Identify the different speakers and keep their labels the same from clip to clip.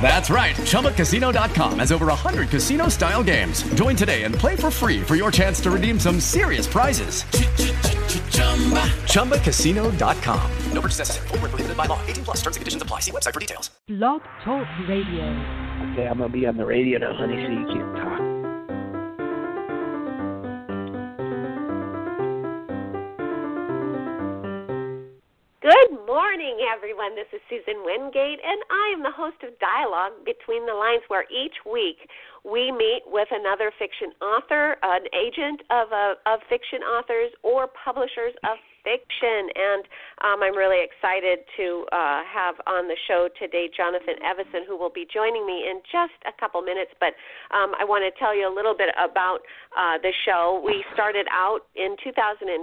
Speaker 1: That's right. ChumbaCasino.com has over 100 casino style games. Join today and play for free for your chance to redeem some serious prizes. ChumbaCasino.com. No purchase necessary. Full prohibited by law. 18 plus terms and conditions apply. See website for details.
Speaker 2: Blog Talk Radio.
Speaker 3: Okay, I'm going to be on the radio now, honey, so you can talk.
Speaker 4: Good morning, everyone. This is Susan Wingate, and I am the host of Dialogue Between the Lines, where each week we meet with another fiction author, an agent of, a, of fiction authors, or publishers of fiction. And um, I'm really excited to uh, have on the show today Jonathan Evison, who will be joining me in just a couple minutes. But um, I want to tell you a little bit about uh, the show. We started out in 2010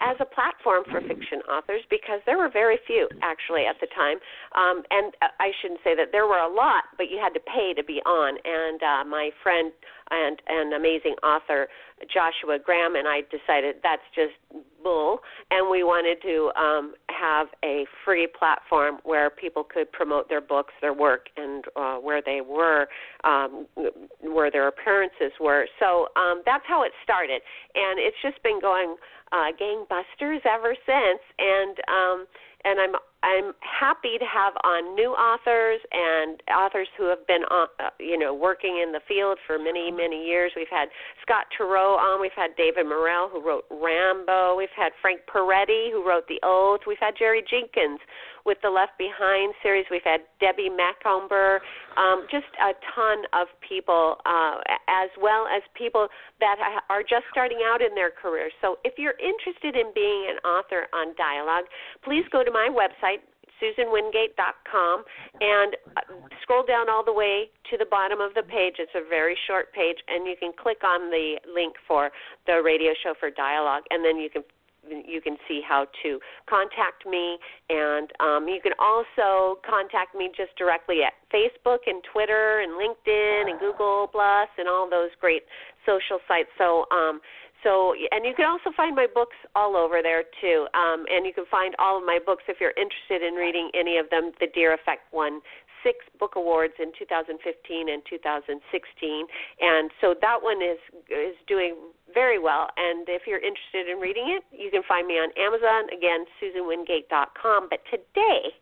Speaker 4: as a platform for fiction authors because there were very few actually at the time. Um, and uh, I shouldn't say that there were a lot, but you had to pay to be on. And uh, my friend and an amazing author, Joshua Graham, and I decided that's just bull, and we wanted to um, have a free platform where people could promote their books, their work, and uh, where they were, um, where their appearances were. So um, that's how it started, and it's just been going uh, gangbusters ever since. And um, and I'm I'm happy to have on new authors and authors who have been on, uh, you know working in the field for many many years. We've had Scott Turow on. We've had David Morrell who wrote Rambo. We've had Frank Peretti who wrote The Oath. We've had Jerry Jenkins with the Left Behind series. We've had Debbie Macomber, um, just a ton of people, uh, as well as people that are just starting out in their careers. So if you're interested in being an author on Dialogue, please go to my website, susanwingate.com and uh, scroll down all the way to the bottom of the page. It's a very short page, and you can click on the link for the radio show for dialogue, and then you can you can see how to contact me, and um, you can also contact me just directly at Facebook and Twitter and LinkedIn and Google Plus and all those great social sites. So. Um, so, and you can also find my books all over there too. Um, and you can find all of my books if you're interested in reading any of them. The Deer Effect won six book awards in 2015 and 2016, and so that one is is doing very well. And if you're interested in reading it, you can find me on Amazon. Again, SusanWingate.com. But today,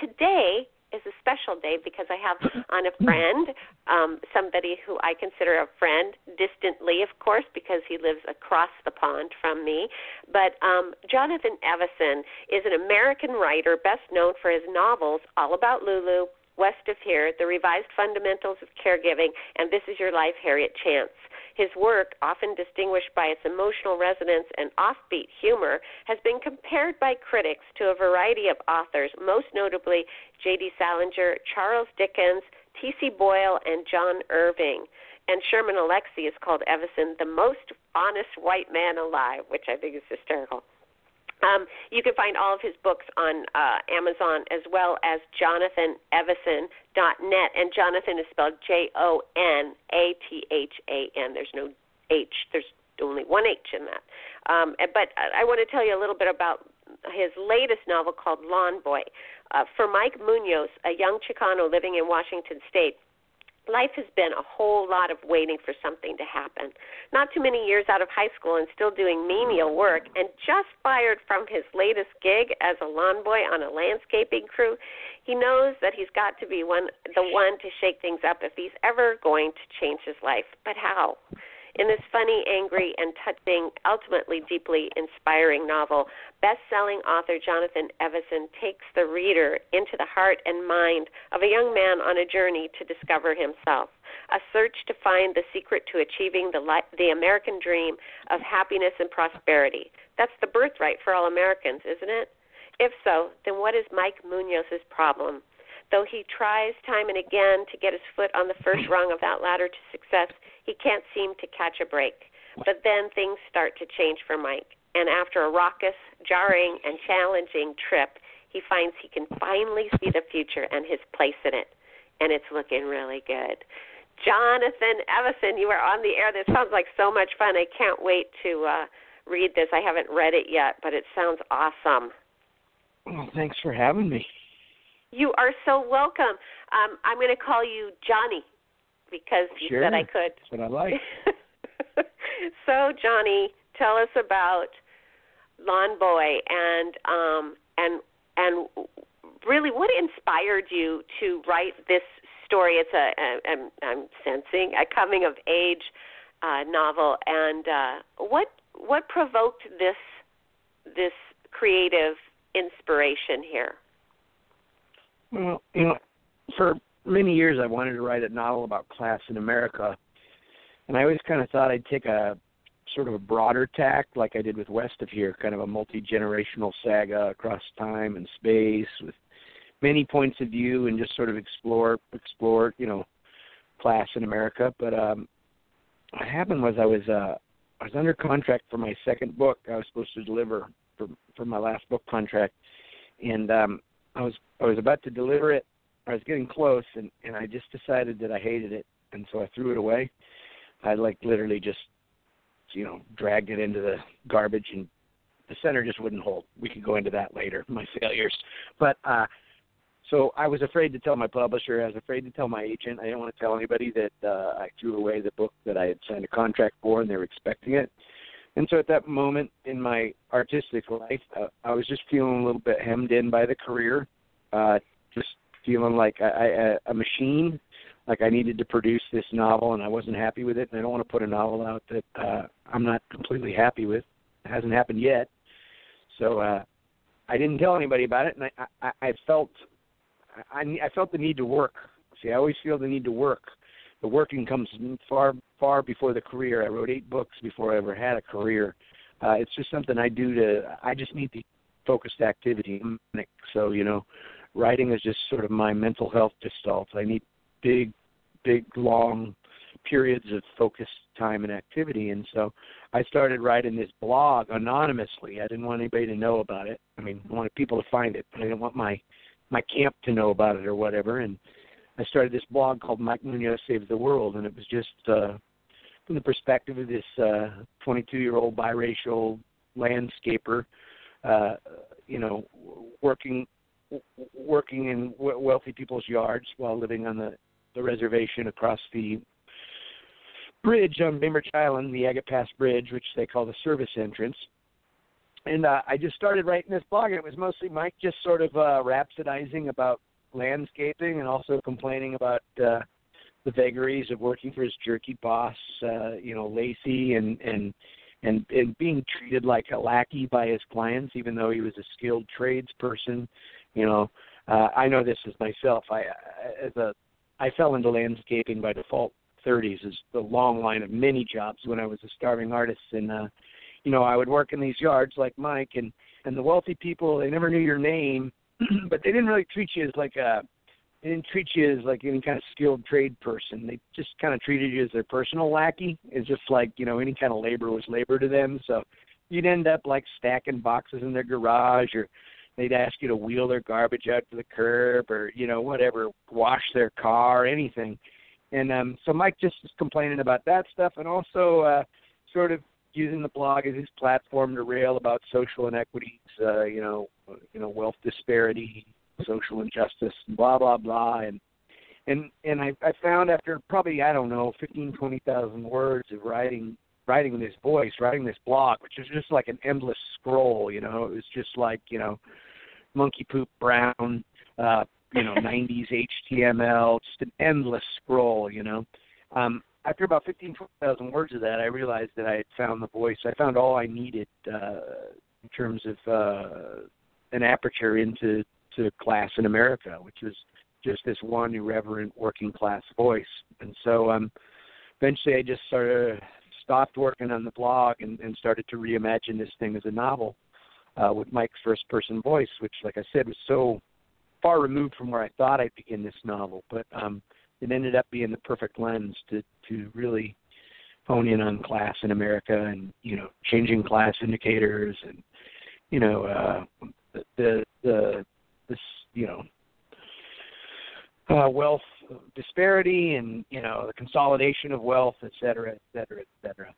Speaker 4: today is a special day because I have on a friend, um, somebody who I consider a friend, distantly, of course, because he lives across the pond from me. But um, Jonathan Evison is an American writer best known for his novels All About Lulu, West of Here, The Revised Fundamentals of Caregiving, and This Is Your Life, Harriet Chance. His work, often distinguished by its emotional resonance and offbeat humor, has been compared by critics to a variety of authors, most notably J.D. Salinger, Charles Dickens, T.C. Boyle, and John Irving. And Sherman Alexie is called Evison the most honest white man alive, which I think is hysterical. Um, you can find all of his books on uh, Amazon as well as jonathanevison.net. And Jonathan is spelled J O N A T H A N. There's no H, there's only one H in that. Um, but I want to tell you a little bit about his latest novel called Lawn Boy. Uh, for Mike Munoz, a young Chicano living in Washington State, life has been a whole lot of waiting for something to happen. Not too many years out of high school and still doing menial work, and just fired from his latest gig as a lawn boy on a landscaping crew, he knows that he's got to be one the one to shake things up if he's ever going to change his life. But how? In this funny, angry, and touching, ultimately deeply inspiring novel, best selling author Jonathan Evison takes the reader into the heart and mind of a young man on a journey to discover himself, a search to find the secret to achieving the, li- the American dream of happiness and prosperity. That's the birthright for all Americans, isn't it? If so, then what is Mike Munoz's problem? Though he tries time and again to get his foot on the first rung of that ladder to success, he can't seem to catch a break. But then things start to change for Mike, and after a raucous, jarring, and challenging trip, he finds he can finally see the future and his place in it, and it's looking really good. Jonathan Evison, you are on the air. This sounds like so much fun. I can't wait to uh, read this. I haven't read it yet, but it sounds awesome.
Speaker 3: Well, thanks for having me.
Speaker 4: You are so welcome. Um, I'm going to call you Johnny because you
Speaker 3: sure.
Speaker 4: said I could.
Speaker 3: That's what I like.
Speaker 4: so, Johnny, tell us about Lawn Boy and um, and and really what inspired you to write this story. It's a, a I'm, I'm sensing a coming of age uh, novel, and uh, what what provoked this this creative inspiration here?
Speaker 3: Well, you know, for many years I wanted to write a novel about class in America, and I always kind of thought I'd take a sort of a broader tack, like I did with West of Here, kind of a multi generational saga across time and space with many points of view and just sort of explore explore you know class in America. But um, what happened was I was uh, I was under contract for my second book. I was supposed to deliver for for my last book contract, and um, I was I was about to deliver it. I was getting close, and and I just decided that I hated it, and so I threw it away. I like literally just you know dragged it into the garbage and the center just wouldn't hold. We could go into that later, my failures. But uh so I was afraid to tell my publisher. I was afraid to tell my agent. I didn't want to tell anybody that uh, I threw away the book that I had signed a contract for, and they were expecting it. And so at that moment in my artistic life, uh, I was just feeling a little bit hemmed in by the career, uh, just feeling like I, I, a machine, like I needed to produce this novel, and I wasn't happy with it. And I don't want to put a novel out that uh, I'm not completely happy with. It hasn't happened yet, so uh, I didn't tell anybody about it, and I, I, I felt I, I felt the need to work. See, I always feel the need to work. The working comes far far before the career. I wrote eight books before I ever had a career. Uh, it's just something I do to. I just need the focused activity. So you know, writing is just sort of my mental health gestalt. I need big, big, long periods of focused time and activity. And so I started writing this blog anonymously. I didn't want anybody to know about it. I mean, I wanted people to find it, but I didn't want my my camp to know about it or whatever. And I started this blog called Mike Munoz Saves the World, and it was just uh, from the perspective of this 22 uh, year old biracial landscaper, uh, you know, working working in wealthy people's yards while living on the the reservation across the bridge on Bainbridge Island, the Agate Pass Bridge, which they call the service entrance. And uh, I just started writing this blog, and it was mostly Mike just sort of uh, rhapsodizing about landscaping and also complaining about uh, the vagaries of working for his jerky boss, uh, you know, Lacey, and and and and being treated like a lackey by his clients, even though he was a skilled tradesperson. You know, uh, I know this as myself. I as a I fell into landscaping by default. 30s is the long line of many jobs when I was a starving artist in uh, you know, I would work in these yards like Mike and and the wealthy people, they never knew your name, but they didn't really treat you as like a they didn't treat you as like any kind of skilled trade person. They just kind of treated you as their personal lackey. It's just like, you know, any kind of labor was labor to them. So you'd end up like stacking boxes in their garage or they'd ask you to wheel their garbage out to the curb or, you know, whatever, wash their car, anything. And um so Mike just was complaining about that stuff and also uh sort of using the blog as his platform to rail about social inequities, uh, you know, you know, wealth disparity, social injustice, blah blah blah, and and and I, I found after probably I don't know fifteen twenty thousand words of writing writing this voice, writing this blog, which was just like an endless scroll, you know, it was just like you know, monkey poop brown, uh, you know, 90s HTML, just an endless scroll, you know. Um, after about 15, 20,000 words of that, I realized that I had found the voice. I found all I needed uh, in terms of uh, an aperture into to class in America, which was just this one irreverent working class voice. And so um, eventually I just sort of stopped working on the blog and, and started to reimagine this thing as a novel uh, with Mike's first person voice, which, like I said, was so far removed from where I thought I'd begin this novel. But um, it ended up being the perfect lens to to really hone in on class in America and you know changing class indicators and you know uh, the the this you know uh, wealth disparity and you know the consolidation of wealth, et cetera, et cetera, et cetera,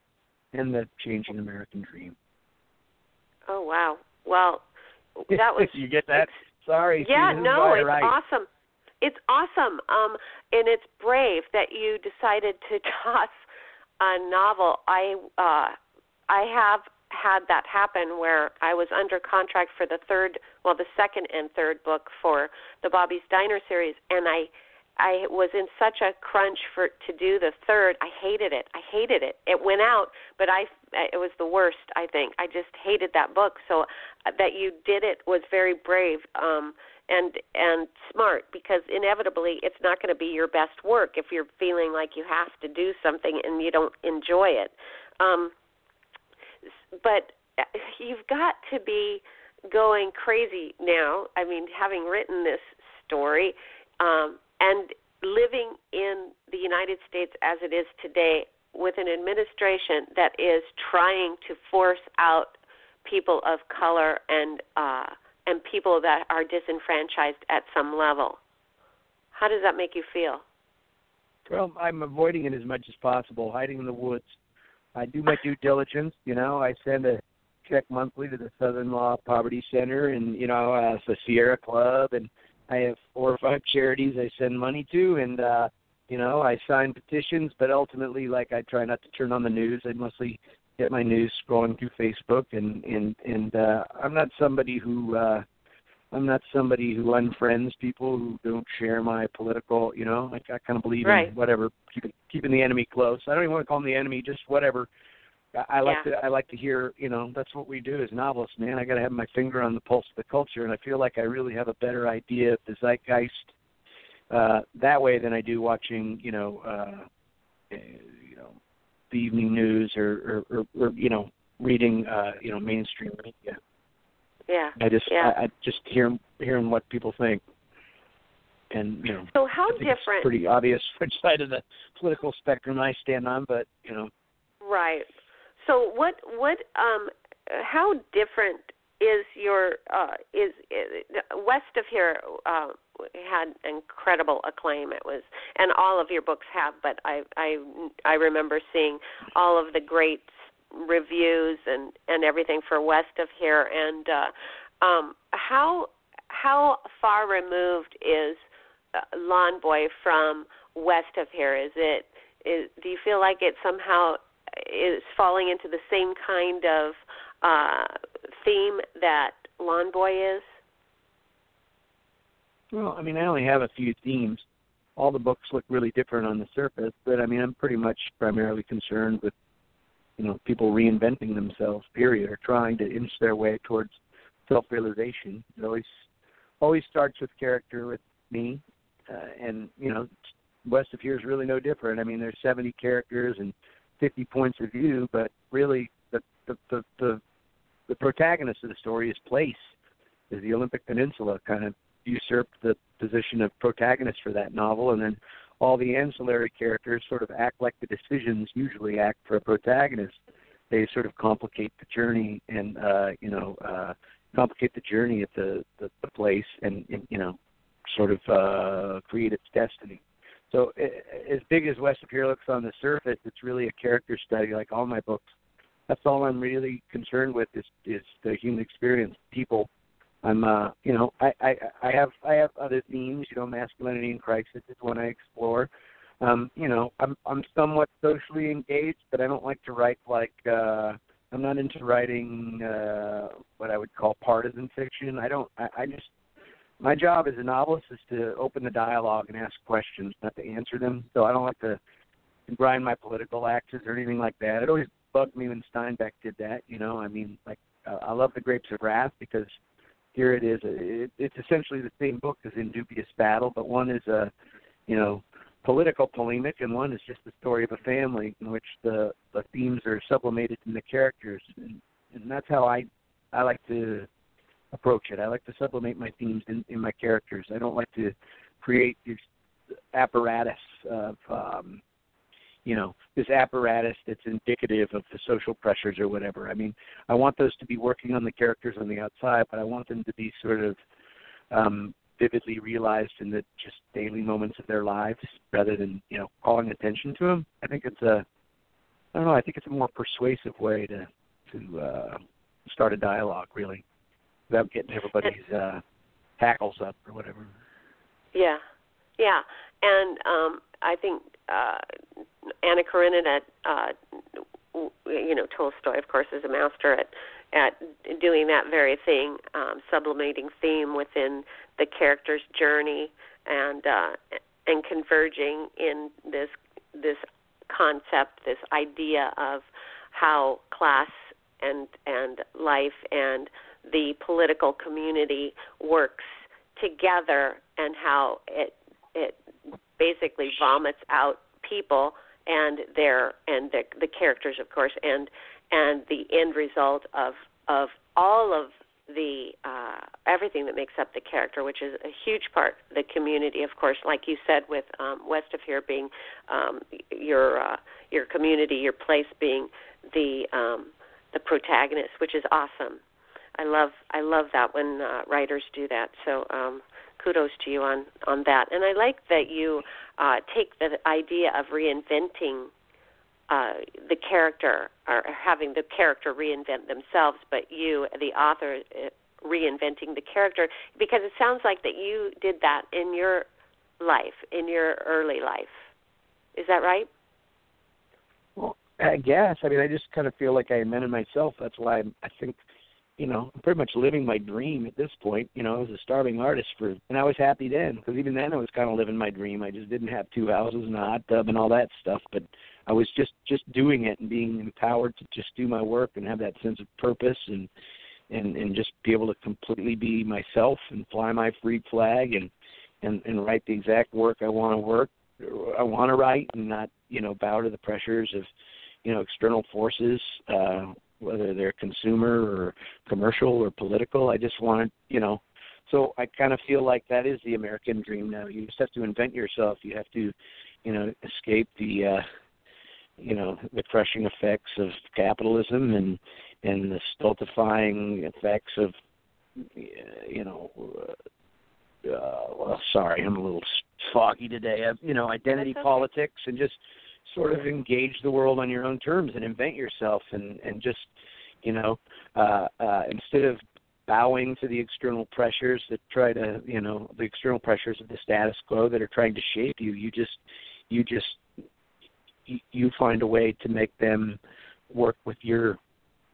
Speaker 3: and the changing American dream.
Speaker 4: Oh wow! Well, that was
Speaker 3: you get that. Sorry.
Speaker 4: Yeah, no, it's
Speaker 3: right.
Speaker 4: awesome. It's awesome, um, and it's brave that you decided to toss a novel. I uh, I have had that happen where I was under contract for the third, well, the second and third book for the Bobby's Diner series, and I I was in such a crunch for to do the third. I hated it. I hated it. It went out, but I it was the worst. I think I just hated that book. So uh, that you did it was very brave um, and and smart because inevitably it's not going to be your best work if you're feeling like you have to do something and you don't enjoy it. Um, but uh, you've got to be going crazy now. I mean, having written this story. Um, and living in the United States as it is today with an administration that is trying to force out people of color and uh, and people that are disenfranchised at some level. How does that make you feel?
Speaker 3: Well, I'm avoiding it as much as possible, hiding in the woods. I do my due diligence. You know, I send a check monthly to the Southern Law Poverty Center, and you know, uh, the Sierra Club, and I have four or five charities I send money to, and uh, you know I sign petitions. But ultimately, like I try not to turn on the news. I mostly get my news scrolling through Facebook, and and and uh, I'm not somebody who uh, I'm not somebody who unfriends people who don't share my political. You know, like I kind of believe
Speaker 4: right.
Speaker 3: in whatever keeping keeping the enemy close. I don't even want to call them the enemy, just whatever I like
Speaker 4: yeah.
Speaker 3: to I like to hear, you know, that's what we do as novelists, man. I got to have my finger on the pulse of the culture and I feel like I really have a better idea of the zeitgeist uh that way than I do watching, you know, uh you know, the evening news or or, or, or you know, reading uh, you know, mainstream media.
Speaker 4: Yeah.
Speaker 3: I just
Speaker 4: yeah.
Speaker 3: I, I just hear hearing what people think. And you know,
Speaker 4: so how different?
Speaker 3: It's pretty obvious which side of the political spectrum I stand on, but you know.
Speaker 4: Right. So what what um how different is your uh is, is west of here uh had incredible acclaim. It was and all of your books have but i i i remember seeing all of the great reviews and and everything for west of here. And uh um how how far removed is uh, lawn boy from west of here? Is it is do you feel like it somehow is falling into the same kind of uh, theme that Lawn Boy is?
Speaker 3: Well, I mean, I only have a few themes. All the books look really different on the surface, but I mean, I'm pretty much primarily concerned with, you know, people reinventing themselves, period, or trying to inch their way towards self-realization. It always, always starts with character with me, uh, and you know, West of here is really no different. I mean, there's 70 characters and 50 points of view, but really the the the the, the protagonist of the story is place. Is the Olympic Peninsula kind of usurped the position of protagonist for that novel, and then all the ancillary characters sort of act like the decisions usually act for a protagonist. They sort of complicate the journey and uh, you know uh, complicate the journey at the the, the place, and, and you know sort of uh, create its destiny. So as big as West Here looks on the surface, it's really a character study, like all my books. That's all I'm really concerned with is is the human experience, people. I'm, uh, you know, I, I I have I have other themes. You know, masculinity and crisis is one I explore. Um, you know, I'm I'm somewhat socially engaged, but I don't like to write like uh, I'm not into writing uh, what I would call partisan fiction. I don't. I, I just my job as a novelist is to open the dialogue and ask questions, not to answer them. So I don't like to grind my political axes or anything like that. It always bugged me when Steinbeck did that. You know, I mean, like uh, I love the Grapes of Wrath because here it is. It, it's essentially the same book as in Dubious Battle, but one is a, you know, political polemic, and one is just the story of a family in which the the themes are sublimated in the characters, and, and that's how I I like to approach it. I like to sublimate my themes in, in my characters. I don't like to create this apparatus of um you know this apparatus that's indicative of the social pressures or whatever i mean i want those to be working on the characters on the outside but i want them to be sort of um, vividly realized in the just daily moments of their lives, rather than you know calling attention to them. I think it's a I don't know. I think it's a more persuasive way to to uh, start a dialogue, really, without getting everybody's uh, hackles up or whatever.
Speaker 4: Yeah, yeah, and um, I think uh, Anna Karenina, uh, you know, Tolstoy, of course, is a master at at doing that very thing, um, sublimating theme within the character's journey and uh, and converging in this this concept, this idea of how class and and life and the political community works together and how it it vomits out people and their and the, the characters of course and and the end result of of all of the uh, everything that makes up the character, which is a huge part the community, of course, like you said, with um, west of here being um, your uh, your community, your place being the um, the protagonist, which is awesome. I love I love that when uh, writers do that. So um, kudos to you on on that. And I like that you uh, take the idea of reinventing uh, the character or having the character reinvent themselves, but you, the author, uh, reinventing the character because it sounds like that you did that in your life, in your early life. Is that right?
Speaker 3: Well, I guess. I mean, I just kind of feel like I invented myself. That's why I'm, I think, you know, I'm pretty much living my dream at this point. You know, I was a starving artist for, and I was happy then because even then I was kind of living my dream. I just didn't have two houses and a hot tub and all that stuff, but I was just just doing it and being empowered to just do my work and have that sense of purpose and and and just be able to completely be myself and fly my free flag and and and write the exact work I want to work I want to write and not you know bow to the pressures of you know external forces uh whether they're consumer or commercial or political. I just want you know so I kind of feel like that is the American dream now. You just have to invent yourself. You have to you know escape the uh you know the crushing effects of capitalism and and the stultifying effects of you know uh, uh well sorry i'm a little foggy today. Uh, you know identity
Speaker 4: okay.
Speaker 3: politics and just sort of engage the world on your own terms and invent yourself and and just you know uh uh instead of bowing to the external pressures that try to you know the external pressures of the status quo that are trying to shape you you just you just you find a way to make them work with your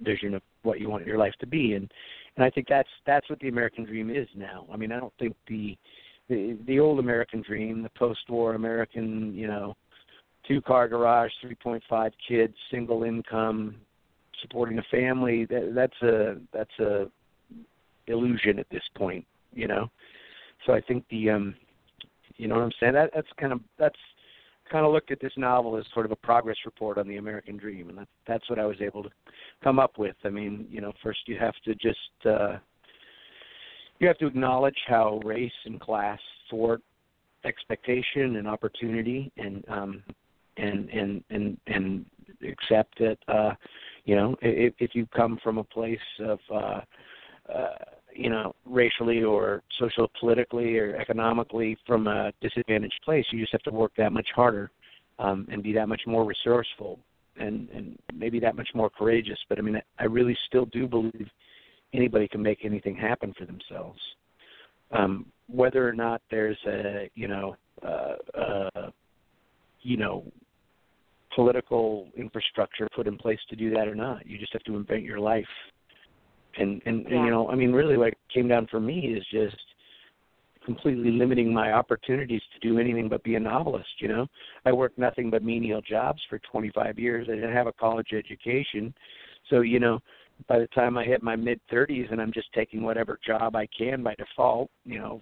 Speaker 3: vision of what you want your life to be and and I think that's that's what the American dream is now. I mean, I don't think the the the old American dream, the post-war American, you know, two-car garage, 3.5 kids, single income, supporting a family, that, that's a that's a illusion at this point, you know. So I think the um you know what I'm saying? That that's kind of that's kind of looked at this novel as sort of a progress report on the American dream, and that, that's what I was able to come up with. I mean, you know, first you have to just uh, you have to acknowledge how race and class thwart expectation and opportunity, and um, and and and and accept that uh, you know if, if you come from a place of uh, uh, you know, racially or social politically or economically from a disadvantaged place. You just have to work that much harder um, and be that much more resourceful and and maybe that much more courageous. But I mean, I really still do believe anybody can make anything happen for themselves. Um, whether or not there's a you know uh, uh, you know political infrastructure put in place to do that or not, you just have to invent your life. And and,
Speaker 4: yeah.
Speaker 3: and you know i mean really what came down for me is just completely limiting my opportunities to do anything but be a novelist you know? I worked nothing but menial jobs for 25 years. I didn't have a college education. So you know by the time i hit my mid 30s and i'm just taking whatever job i can by default you know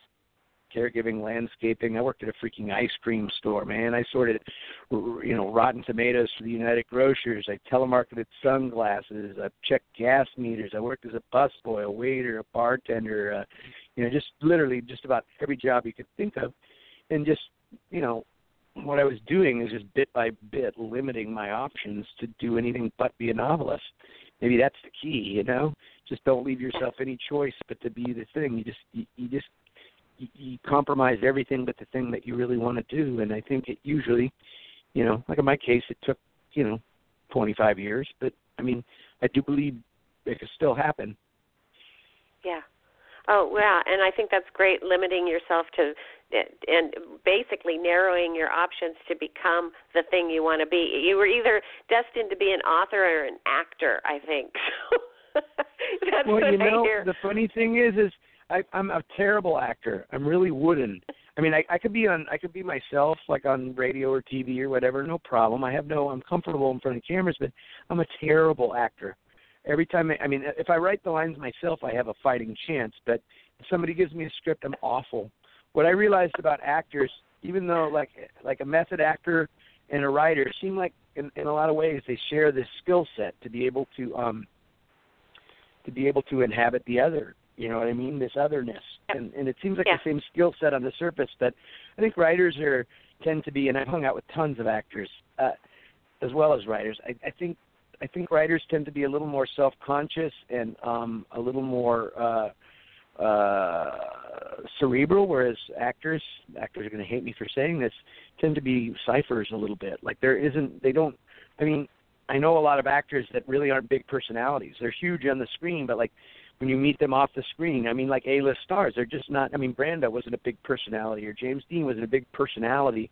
Speaker 3: caregiving, landscaping. I worked at a freaking ice cream store, man. I sorted, you know, rotten tomatoes for the United Grocers. I telemarketed sunglasses. I checked gas meters. I worked as a busboy, a waiter, a bartender. Uh, you know, just literally just about every job you could think of, and just you know, what I was doing is just bit by bit limiting my options to do anything but be a novelist. Maybe that's the key, you know. Just don't leave yourself any choice but to be the thing. You just you, you just you, you compromise everything but the thing that you really want to do. And I think it usually, you know, like in my case, it took you know 25 years, but I mean, I do believe it could still happen.
Speaker 4: Yeah. Oh, yeah, and I think that's great limiting yourself to and basically narrowing your options to become the thing you want to be. You were either destined to be an author or an actor, I think. that's
Speaker 3: well,
Speaker 4: what
Speaker 3: you know,
Speaker 4: I hear.
Speaker 3: the funny thing is, is I, I'm a terrible actor. I'm really wooden. I mean, I, I could be on, I could be myself, like on radio or TV or whatever, no problem. I have no, I'm comfortable in front of cameras, but I'm a terrible actor. Every time, I, I mean, if I write the lines myself, I have a fighting chance. But if somebody gives me a script, I'm awful. What I realized about actors, even though like like a method actor and a writer seem like in, in a lot of ways they share this skill set to be able to um to be able to inhabit the other you know what I mean? This otherness, and and it seems like
Speaker 4: Yeah.
Speaker 3: the same skill set on the surface. But I think writers are tend to be, and I've hung out with tons of actors, uh, as well as writers. I, I think I think writers tend to be a little more self-conscious and um, a little more uh, uh, cerebral, whereas actors actors are going to hate me for saying this tend to be ciphers a little bit. Like there isn't, they don't. I mean, I know a lot of actors that really aren't big personalities. They're huge on the screen, but like when you meet them off the screen, I mean, like A-list stars, they're just not. I mean, Brando wasn't a big personality, or James Dean wasn't a big personality.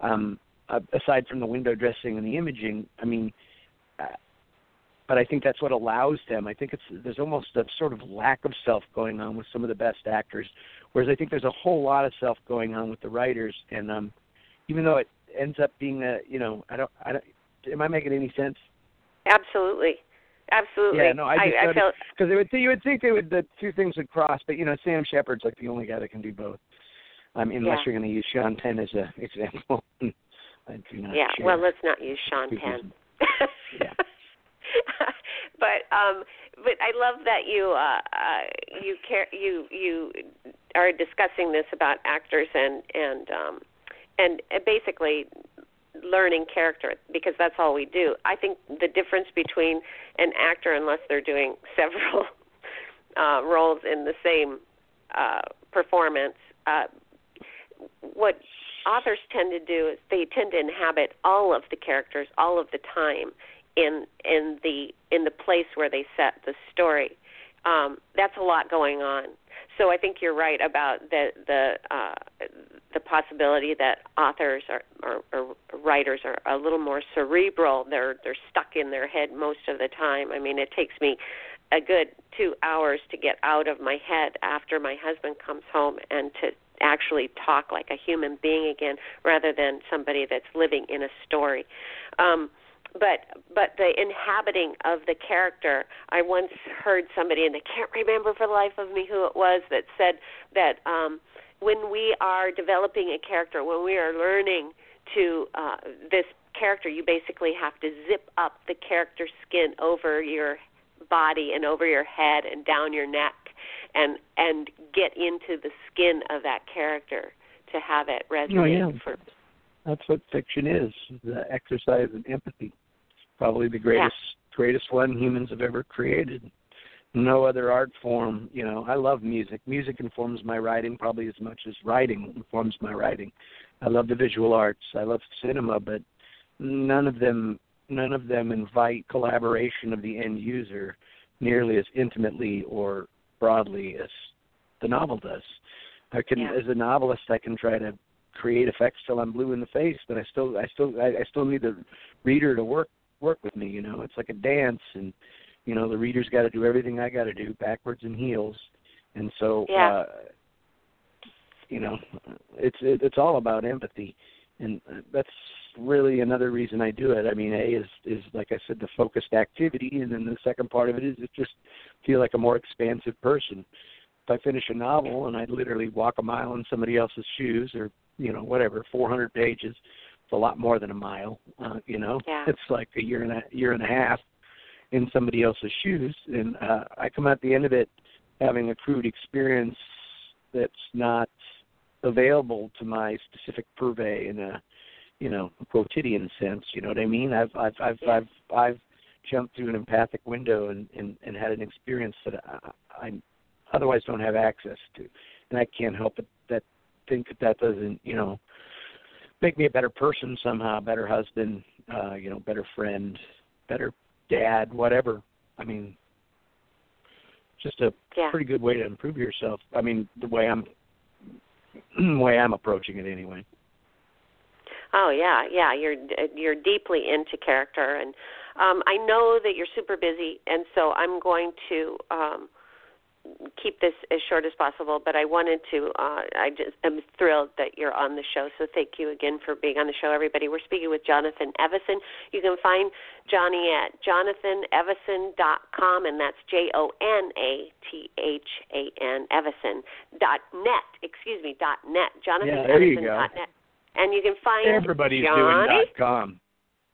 Speaker 3: Um, aside from the window dressing and the imaging, I mean, uh, but I think that's what allows them. I think it's there's almost a sort of lack of self going on with some of the best actors, whereas I think there's a whole lot of self going on with the writers. And um, even though it ends up being a, you know, I don't, I don't. Am I making any sense?
Speaker 4: Absolutely. Absolutely.
Speaker 3: Yeah, no, I just
Speaker 4: I,
Speaker 3: noticed-
Speaker 4: felt
Speaker 3: because they would you would think they would the two things would cross, but you know Sam Shepard's like the only guy that can do both. I mean, unless
Speaker 4: Yeah.
Speaker 3: you're going to use Sean Penn as an example. I do not
Speaker 4: Yeah, well, let's not use Sean Penn.
Speaker 3: Yeah.
Speaker 4: but um but I love that you uh, uh you care you you are discussing this about actors and and um and uh, basically learning character because that's all we do. I think the difference between an actor unless they're doing several uh roles in the same uh performance uh what authors tend to do is they tend to inhabit all of the characters all of the time in in the in the place where they set the story. Um, that's a lot going on. So I think you're right about the the uh, the possibility that authors are, or, or writers are a little more cerebral. They're they're stuck in their head most of the time. I mean, it takes me a good two hours to get out of my head after my husband comes home and to actually talk like a human being again rather than somebody that's living in a story. Um, but but the inhabiting of the character i once heard somebody and i can't remember for the life of me who it was that said that um when we are developing a character when we are learning to uh this character you basically have to zip up the character skin over your body and over your head and down your neck and and get into the skin of that character to have it resonate
Speaker 3: Oh, yeah.
Speaker 4: for
Speaker 3: That's what fiction is: the exercise in empathy. Probably the greatest greatest one humans have ever created. No other art form, you know. I love music. Music informs my writing probably as much as writing informs my writing. I love the visual arts. I love cinema, but none of them none of them invite collaboration of the end user nearly as intimately or broadly as the novel does. I can,
Speaker 4: Yeah.
Speaker 3: as a novelist, I can try to create effects till I'm blue in the face, but I still, I still, I, I still need the reader to work work with me. You know, it's like a dance, and you know, the reader's got to do everything I got to do, backwards and heels, and so,
Speaker 4: Yeah.
Speaker 3: uh, you know, it's it, it's all about empathy, and that's really another reason I do it. I mean, A is is like I said, the focused activity, and then the second part of it is it just feel like a more expansive person. If I finish a novel and I literally walk a mile in somebody else's shoes, or you know whatever, 400 pages, it's a lot more than a mile. Uh, you know,
Speaker 4: Yeah.
Speaker 3: it's like a year and a year and a half in somebody else's shoes, and uh, I come out the end of it having accrued experience that's not available to my specific purvey in a you know quotidian sense you know what i mean i've i've i've
Speaker 4: Yeah.
Speaker 3: i've i've jumped through an empathic window and and, and had an experience that I, I otherwise don't have access to and i can't help but that think that that doesn't, you know, make me a better person somehow, better husband, uh, you know, better friend, better dad, whatever. I mean, just a
Speaker 4: Yeah.
Speaker 3: pretty good way to improve yourself. I mean, the way I'm, the way I'm approaching it anyway.
Speaker 4: Oh yeah, yeah. You're you're deeply into character, and um, I know that you're super busy, and so I'm going to um, keep this as short as possible. But I wanted to. Uh, I just am thrilled that you're on the show. So thank you again for being on the show, everybody. We're speaking with Jonathan Evison. You can find Johnny at jonathanevison.com, and that's J O N A T H A N Evison dot net. Excuse me, dot net. Jonathan
Speaker 3: Yeah, there you go.
Speaker 4: dot net. And you can find
Speaker 3: Everybody's
Speaker 4: Johnny
Speaker 3: doing dot com.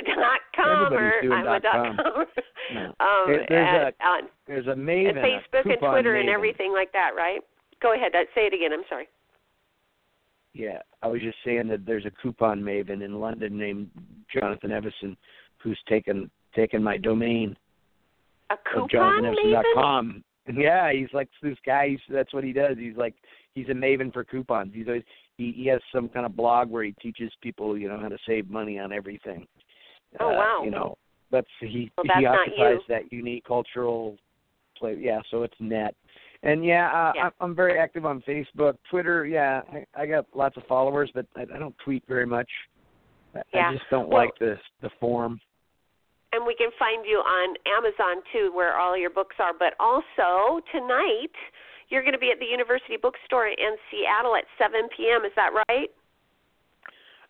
Speaker 4: Dot com or
Speaker 3: Everybody's doing
Speaker 4: I'm a
Speaker 3: dot com.
Speaker 4: com.
Speaker 3: No.
Speaker 4: um,
Speaker 3: There- there's
Speaker 4: at, on
Speaker 3: There's a maven, a
Speaker 4: Facebook and
Speaker 3: coupon
Speaker 4: Twitter and everything like that, right? Go ahead. Say it again. I'm sorry.
Speaker 3: Yeah, I was just saying that there's a coupon maven in London named Jonathan Evison, who's taken taken my domain
Speaker 4: A coupon maven?
Speaker 3: Yeah, he's like this guy. He's, that's what he does. He's like he's a maven for coupons. He's always he, he has some kind of blog where he teaches people you know how to save money on everything.
Speaker 4: Oh,
Speaker 3: Uh,
Speaker 4: wow.
Speaker 3: You know that's he
Speaker 4: Well, that's
Speaker 3: he occupies that unique cultural place. Yeah, so it's net. And yeah, uh,
Speaker 4: Yeah.
Speaker 3: I'm, I'm very active on Facebook, Twitter. Yeah, I, I got lots of followers, but I, I don't tweet very much. I,
Speaker 4: Yeah.
Speaker 3: I just don't
Speaker 4: Well-
Speaker 3: like the the form.
Speaker 4: And we can find you on Amazon too, where all your books are. But also tonight, you're going to be at the University Bookstore in Seattle at 7 p.m. Is that right?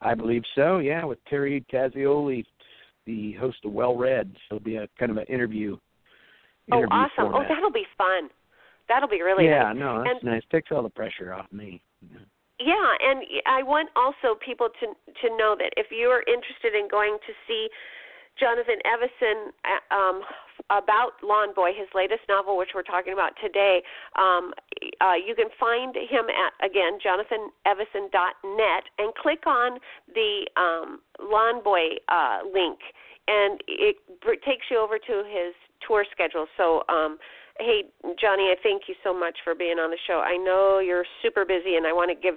Speaker 3: I believe so. Yeah, with Terry Tazioli, the host of Well Read. So it'll be a kind of an interview.
Speaker 4: Oh, awesome!
Speaker 3: Oh, format.
Speaker 4: Oh, that'll be fun. That'll be really
Speaker 3: yeah,
Speaker 4: nice.
Speaker 3: no, that's
Speaker 4: And-
Speaker 3: nice. Takes all the pressure off me.
Speaker 4: Yeah, and I want also people to to know that if you are interested in going to see Jonathan Evison uh, um, about Lawn Boy, his latest novel, which we're talking about today, um, uh, you can find him at again jonathanevison.net and click on the um, Lawn Boy uh, link, and it takes you over to his tour schedule. So. Um, Hey Johnny, I thank you so much for being on the show. I know you're super busy, and I want to give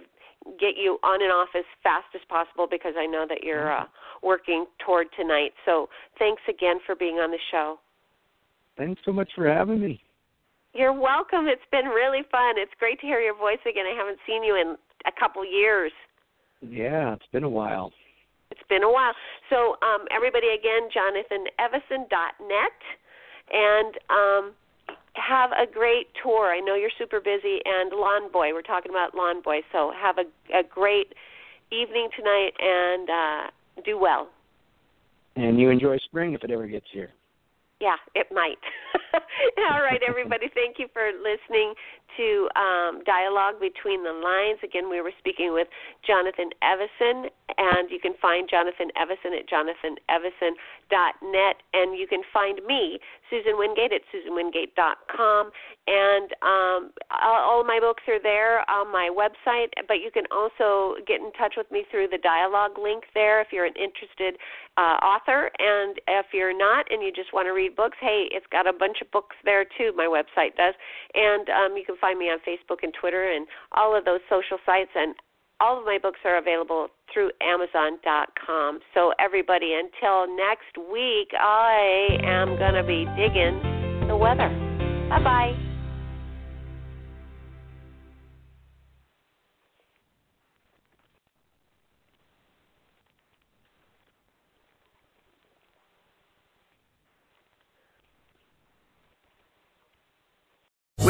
Speaker 4: get you on and off as fast as possible because I know that you're uh, working toward tonight. So thanks again for being on the show.
Speaker 3: Thanks so much for having me.
Speaker 4: You're welcome. It's been really fun. It's great to hear your voice again. I haven't seen you in a couple years.
Speaker 3: Yeah, it's been a while.
Speaker 4: It's been a while. So um, everybody again, jonathanevison.net, and um, have a great tour. I know you're super busy, and Lawn Boy. We're talking about Lawn Boy, so have a, a great evening tonight, and uh, do well.
Speaker 3: And you enjoy spring if it ever gets here.
Speaker 4: Yeah, it might. All right, everybody. Thank you for listening to um, Dialogue Between the Lines. Again, we were speaking with Jonathan Evison, and you can find Jonathan Evison at jonathanevison.net, and you can find me, Susan Wingate, at susanwingate.com. And um, all, my books are there on my website, but you can also get in touch with me through the dialogue link there if you're an interested uh, author. And if you're not and you just want to read books, hey, it's got a bunch of books there too, my website does. And um, you can find me on Facebook and Twitter and all of those social sites. And all of my books are available through Amazon.com. So, everybody, until next week, I am going to be digging the weather. Bye bye.